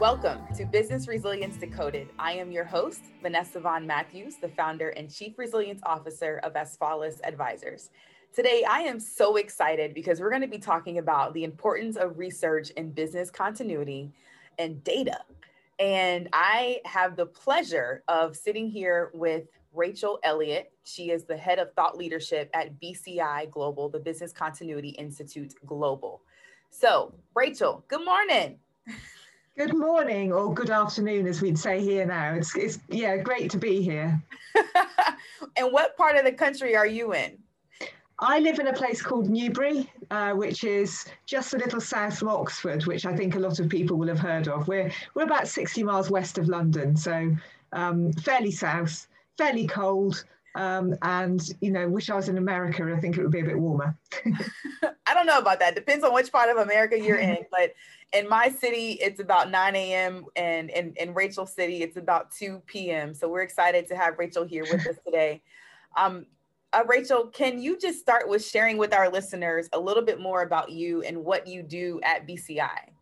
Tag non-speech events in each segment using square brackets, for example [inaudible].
Welcome to Business Resilience Decoded. I am your host, Vanessa Von Matthews, the founder and chief resilience officer of Asfalis Advisors. Today, I am so excited because we're going to be talking about the importance of research in business continuity and data. And I have the pleasure of sitting here with Rachel Elliott. She is the head of thought leadership at BCI Global, the Business Continuity Institute Global. So, Rachel, good morning. Good morning or good afternoon, as we'd say here now. It's, it's yeah, great to be here. [laughs] and what part of the country are you in? I live in a place called Newbury, uh, which is just a little south of Oxford, which I think a lot of people will have heard of. We're we're about 60 miles west of London, so um, fairly south, fairly cold, um, and you know, wish I was in America. I think it would be a bit warmer. [laughs] [laughs] I don't know about that. Depends on which part of America you're in, [laughs] but in my city, it's about 9 a.m. and in, in Rachel City, it's about 2 p.m. So we're excited to have Rachel here with us today. Um, uh, Rachel, can you just start with sharing with our listeners a little bit more about you and what you do at BCI?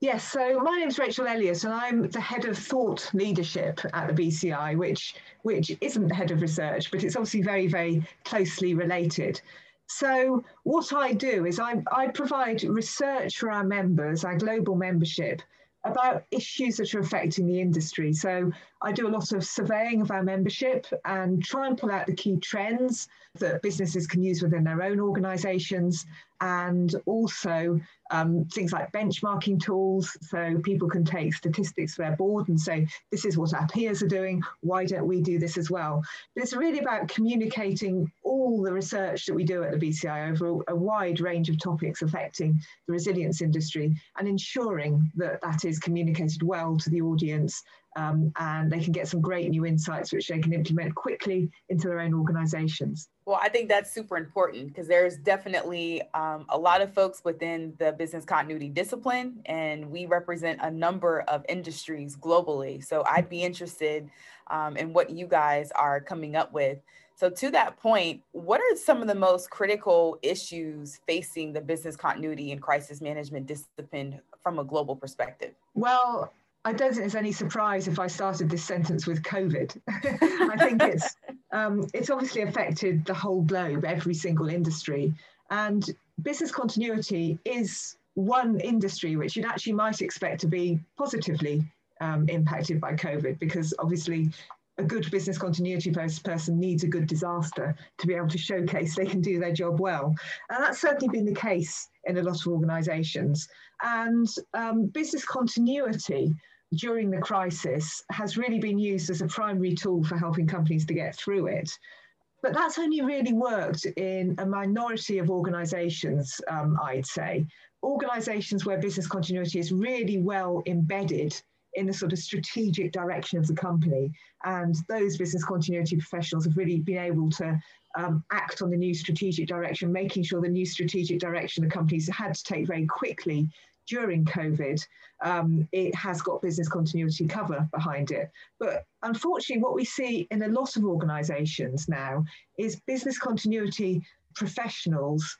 Yes, so my name is Rachel Elliott, and I'm the head of thought leadership at the BCI, which which isn't the head of research, but it's obviously very, very closely related. So what I do is I, I provide research for our members, our global membership, about issues that are affecting the industry. So I do a lot of surveying of our membership and try and pull out the key trends that businesses can use within their own organizations and also um, things like benchmarking tools. So people can take statistics for their board and say, this is what our peers are doing. Why don't we do this as well? But it's really about communicating all the research that we do at the BCI over a wide range of topics affecting the resilience industry and ensuring that that is communicated well to the audience um, and they can get some great new insights which they can implement quickly into their own organizations. Well, I think that's super important because there's definitely um, a lot of folks within the business continuity discipline, and we represent a number of industries globally. So I'd be interested um, in what you guys are coming up with. So, to that point, what are some of the most critical issues facing the business continuity and crisis management discipline from a global perspective? Well, I don't think there's any surprise if I started this sentence with COVID. [laughs] I think it's [laughs] um, it's obviously affected the whole globe, every single industry, and business continuity is one industry which you'd actually might expect to be positively um, impacted by COVID, because obviously a good business continuity person needs a good disaster to be able to showcase they can do their job well. And that's certainly been the case in a lot of organizations. And um, business continuity during the crisis has really been used as a primary tool for helping companies to get through it. But that's only really worked in a minority of organizations, um, I'd say. Organizations where business continuity is really well embedded in the sort of strategic direction of the company. And those business continuity professionals have really been able to um, act on the new strategic direction, making sure the new strategic direction the companies had to take very quickly during COVID, um, it has got business continuity cover behind it. But unfortunately, what we see in a lot of organizations now is business continuity professionals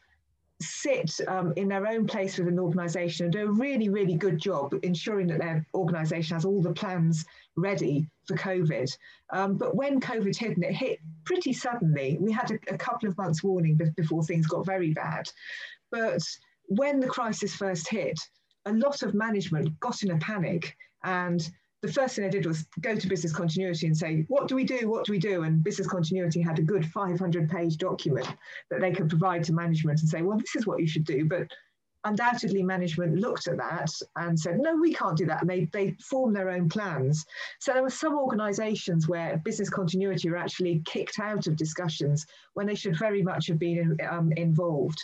sit um, in their own place within an organization and do a really, really good job ensuring that their organization has all the plans ready for COVID. Um, but when COVID hit, and it hit pretty suddenly, we had a, a couple of months warning before things got very bad. But when the crisis first hit, a lot of management got in a panic and the first thing I did was go to business continuity and say, what do we do? What do we do? And business continuity had a good 500 page document that they could provide to management and say, well, this is what you should do. But undoubtedly, management looked at that and said, no, we can't do that. And they, they formed their own plans. So there were some organizations where business continuity were actually kicked out of discussions when they should very much have been um, involved.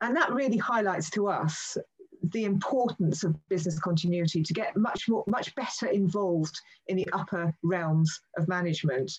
And that really highlights to us the importance of business continuity to get much more, much better involved in the upper realms of management.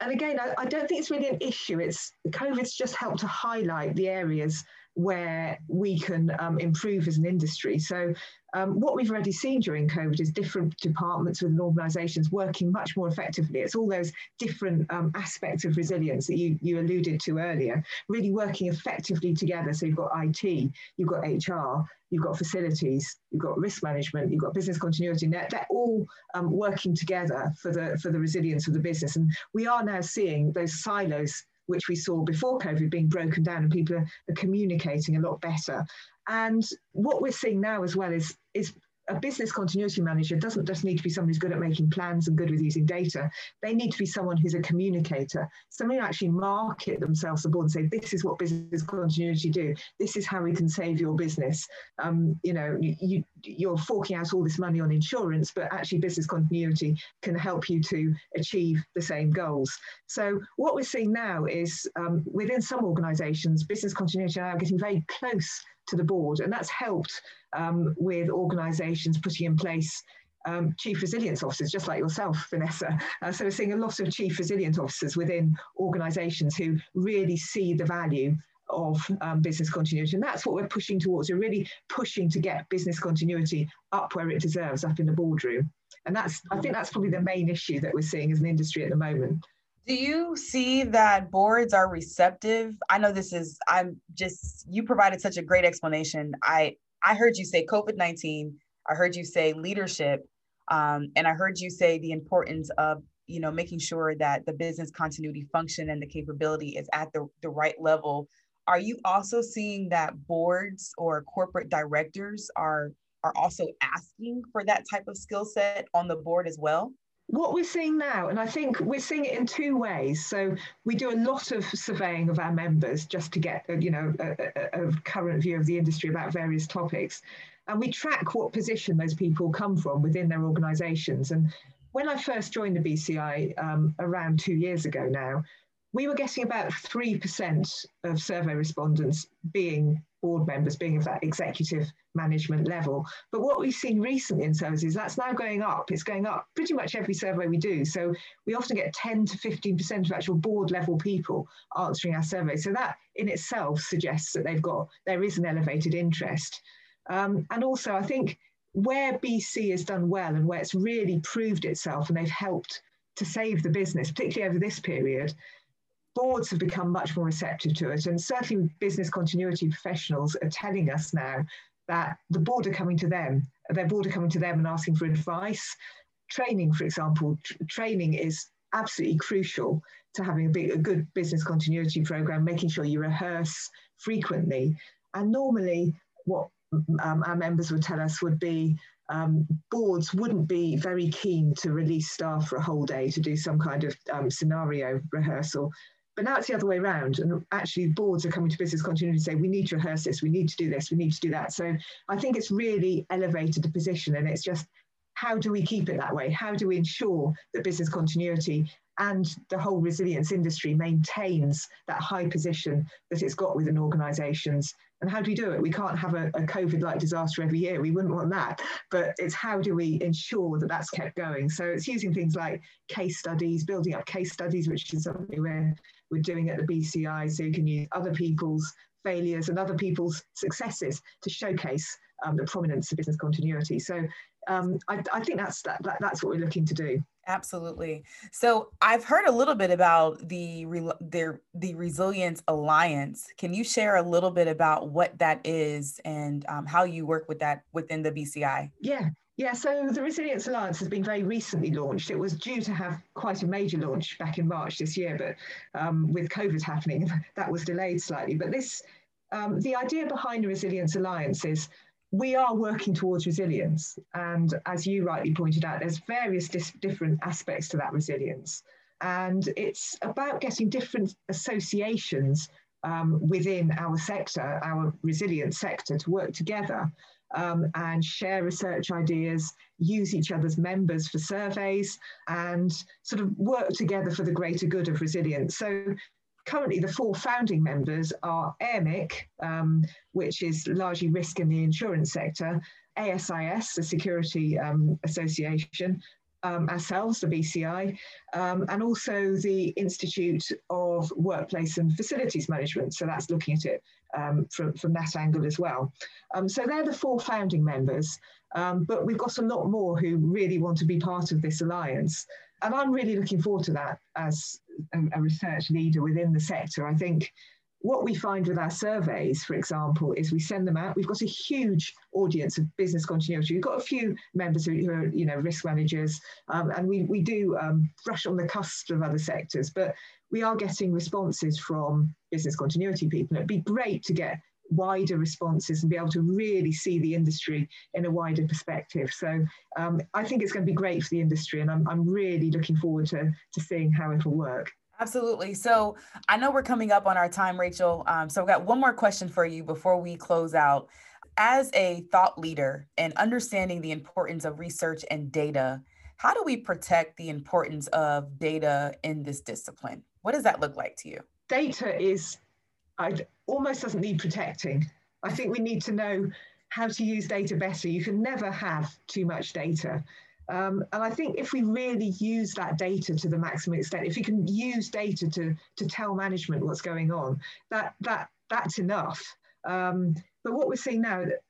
And again, I, I don't think it's really an issue. It's COVID's just helped to highlight the areas where we can um, improve as an industry. So um, what we've already seen during COVID is different departments within organisations working much more effectively. It's all those different um, aspects of resilience that you, you alluded to earlier, really working effectively together. So you've got IT, you've got HR, you've got facilities, you've got risk management, you've got business continuity. They're, they're all um, working together for the, for the resilience of the business. And we are now seeing those silos which we saw before COVID being broken down and people are, are communicating a lot better. And what we're seeing now as well is, is a business continuity manager doesn't just need to be someone who's good at making plans and good with using data. They need to be someone who's a communicator, someone who actually market themselves aboard and say, this is what business continuity do. This is how we can save your business. Um, you know, you, you're forking out all this money on insurance, but actually business continuity can help you to achieve the same goals. So what we're seeing now is um, within some organizations, business continuity are getting very close to the board. And that's helped um, with organisations putting in place um, chief resilience officers, just like yourself, Vanessa. Uh, so we're seeing a lot of chief resilience officers within organisations who really see the value of um, business continuity. And that's what we're pushing towards. We're really pushing to get business continuity up where it deserves, up in the boardroom. And that's, I think that's probably the main issue that we're seeing as an industry at the moment. Do you see that boards are receptive? I know this is I'm just you provided such a great explanation. I I heard you say COVID-19, I heard you say leadership, um, and I heard you say the importance of you know making sure that the business continuity function and the capability is at the, the right level. Are you also seeing that boards or corporate directors are are also asking for that type of skill set on the board as well? What we're seeing now, and I think we're seeing it in two ways. So we do a lot of surveying of our members just to get, you know, a, a, a, current view of the industry about various topics, and we track what position those people come from within their organisations. And when I first joined the BCI um, around two years ago now, we were getting about 3% of survey respondents being board members, being of that executive management level. But what we've seen recently in services, that's now going up. It's going up pretty much every survey we do. So we often get 10 to 15% of actual board level people answering our survey. So that in itself suggests that they've got, there is an elevated interest. Um, and also, I think where BC has done well and where it's really proved itself and they've helped to save the business, particularly over this period, boards have become much more receptive to it. And certainly business continuity professionals are telling us now that the board are coming to them, their board are coming to them and asking for advice. Training, for example, tr training is absolutely crucial to having a, big, a good business continuity program, making sure you rehearse frequently. And normally, what um, our members would tell us would be um, boards wouldn't be very keen to release staff for a whole day to do some kind of um, scenario rehearsal. But now it's the other way around, and actually boards are coming to business continuity and say we need to rehearse this, we need to do this, we need to do that. So I think it's really elevated the position, and it's just how do we keep it that way? How do we ensure that business continuity and the whole resilience industry maintains that high position that it's got within organisations. And how do we do it? We can't have a, a COVID like disaster every year. We wouldn't want that. But it's how do we ensure that that's kept going? So it's using things like case studies, building up case studies, which is something we're, we're doing at the BCI. So you can use other people's failures and other people's successes to showcase um, the prominence of business continuity. So um, I, I, think that's that, that, that's what we're looking to do. Absolutely. So I've heard a little bit about the the the Resilience Alliance. Can you share a little bit about what that is and um, how you work with that within the BCI? Yeah. Yeah, so the Resilience Alliance has been very recently launched. It was due to have quite a major launch back in March this year, but um, with COVID happening, [laughs] that was delayed slightly. But this, um, the idea behind the Resilience Alliance is we are working towards resilience. And as you rightly pointed out, there's various dis- different aspects to that resilience. And it's about getting different associations um, within our sector, our resilience sector, to work together um, and share research ideas, use each other's members for surveys, and sort of work together for the greater good of resilience. So currently the four founding members are Airmic, um, which is largely risk in the insurance sector, ASIS, the Security um, Association, um, ourselves, the BCI, um, and also the Institute of Workplace and Facilities Management. So that's looking at it um, from, from that angle as well. Um, so they're the four founding members, um, but we've got a lot more who really want to be part of this alliance. And I'm really looking forward to that as a, a research leader within the sector. I think what we find with our surveys, for example, is we send them out. We've got a huge audience of business continuity. We've got a few members who, are, you know, risk managers, um, and we, we do um, brush on the cusp of other sectors, but we are getting responses from business continuity people. It'd be great to get wider responses and be able to really see the industry in a wider perspective. So um, I think it's going to be great for the industry, and I'm, I'm really looking forward to, to seeing how it'll work. Absolutely. So I know we're coming up on our time, Rachel. Um, so I've got one more question for you before we close out. As a thought leader and understanding the importance of research and data, how do we protect the importance of data in this discipline? What does that look like to you? Data is I almost doesn't need protecting. I think we need to know how to use data better. You can never have too much data. Um, and I think if we really use that data to the maximum extent, if we can use data to, to tell management what's going on, that, that, that's enough. Um, but what we're seeing now, that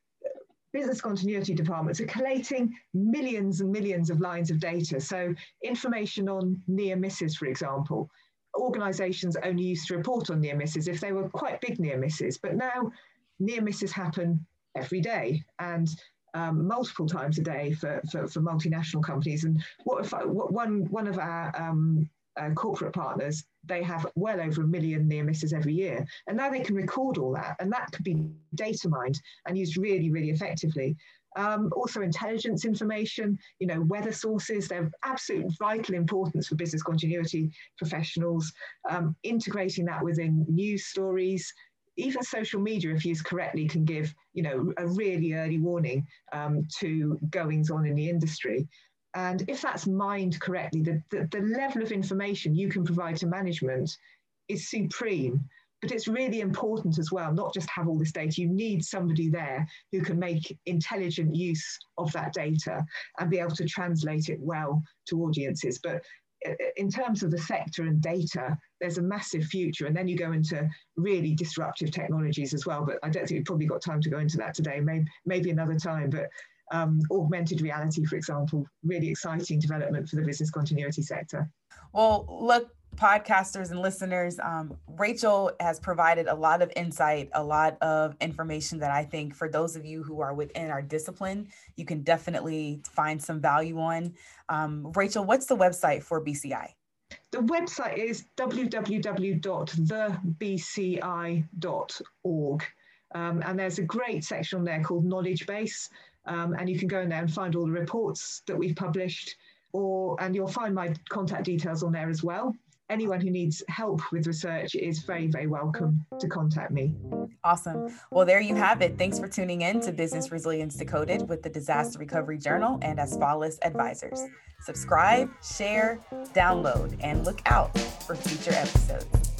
business continuity departments are collating millions and millions of lines of data. So information on near misses, for example, organisations only used to report on near misses if they were quite big near misses, but now near misses happen every day. And um, multiple times a day for, for, for, multinational companies. And what if I, what one, one of our um, uh, corporate partners, they have well over a million near misses every year. And now they can record all that, and that could be data mined and used really, really effectively. Um, also intelligence information, you know, weather sources, they're absolute vital importance for business continuity professionals, um, integrating that within news stories, even social media, if used correctly, can give you know a really early warning um, to goings on in the industry. And if that's mined correctly, the, the, the level of information you can provide to management is supreme. But it's really important as well, not just have all this data. You need somebody there who can make intelligent use of that data and be able to translate it well to audiences. But in terms of the sector and data, there's a massive future. And then you go into really disruptive technologies as well. But I don't think we've probably got time to go into that today, maybe, maybe another time. But um, augmented reality, for example, really exciting development for the business continuity sector. Well, look, podcasters and listeners, um, Rachel has provided a lot of insight, a lot of information that I think for those of you who are within our discipline, you can definitely find some value on. Um, Rachel, what's the website for BCI? The website is www.thebci.org. Um, and there's a great section on there called Knowledge Base. Um, and you can go in there and find all the reports that we've published, or and you'll find my contact details on there as well anyone who needs help with research is very, very welcome to contact me. Awesome. Well, there you have it. Thanks for tuning in to Business Resilience Decoded with the Disaster Recovery Journal and Asfalis Advisors. Subscribe, share, download, and look out for future episodes.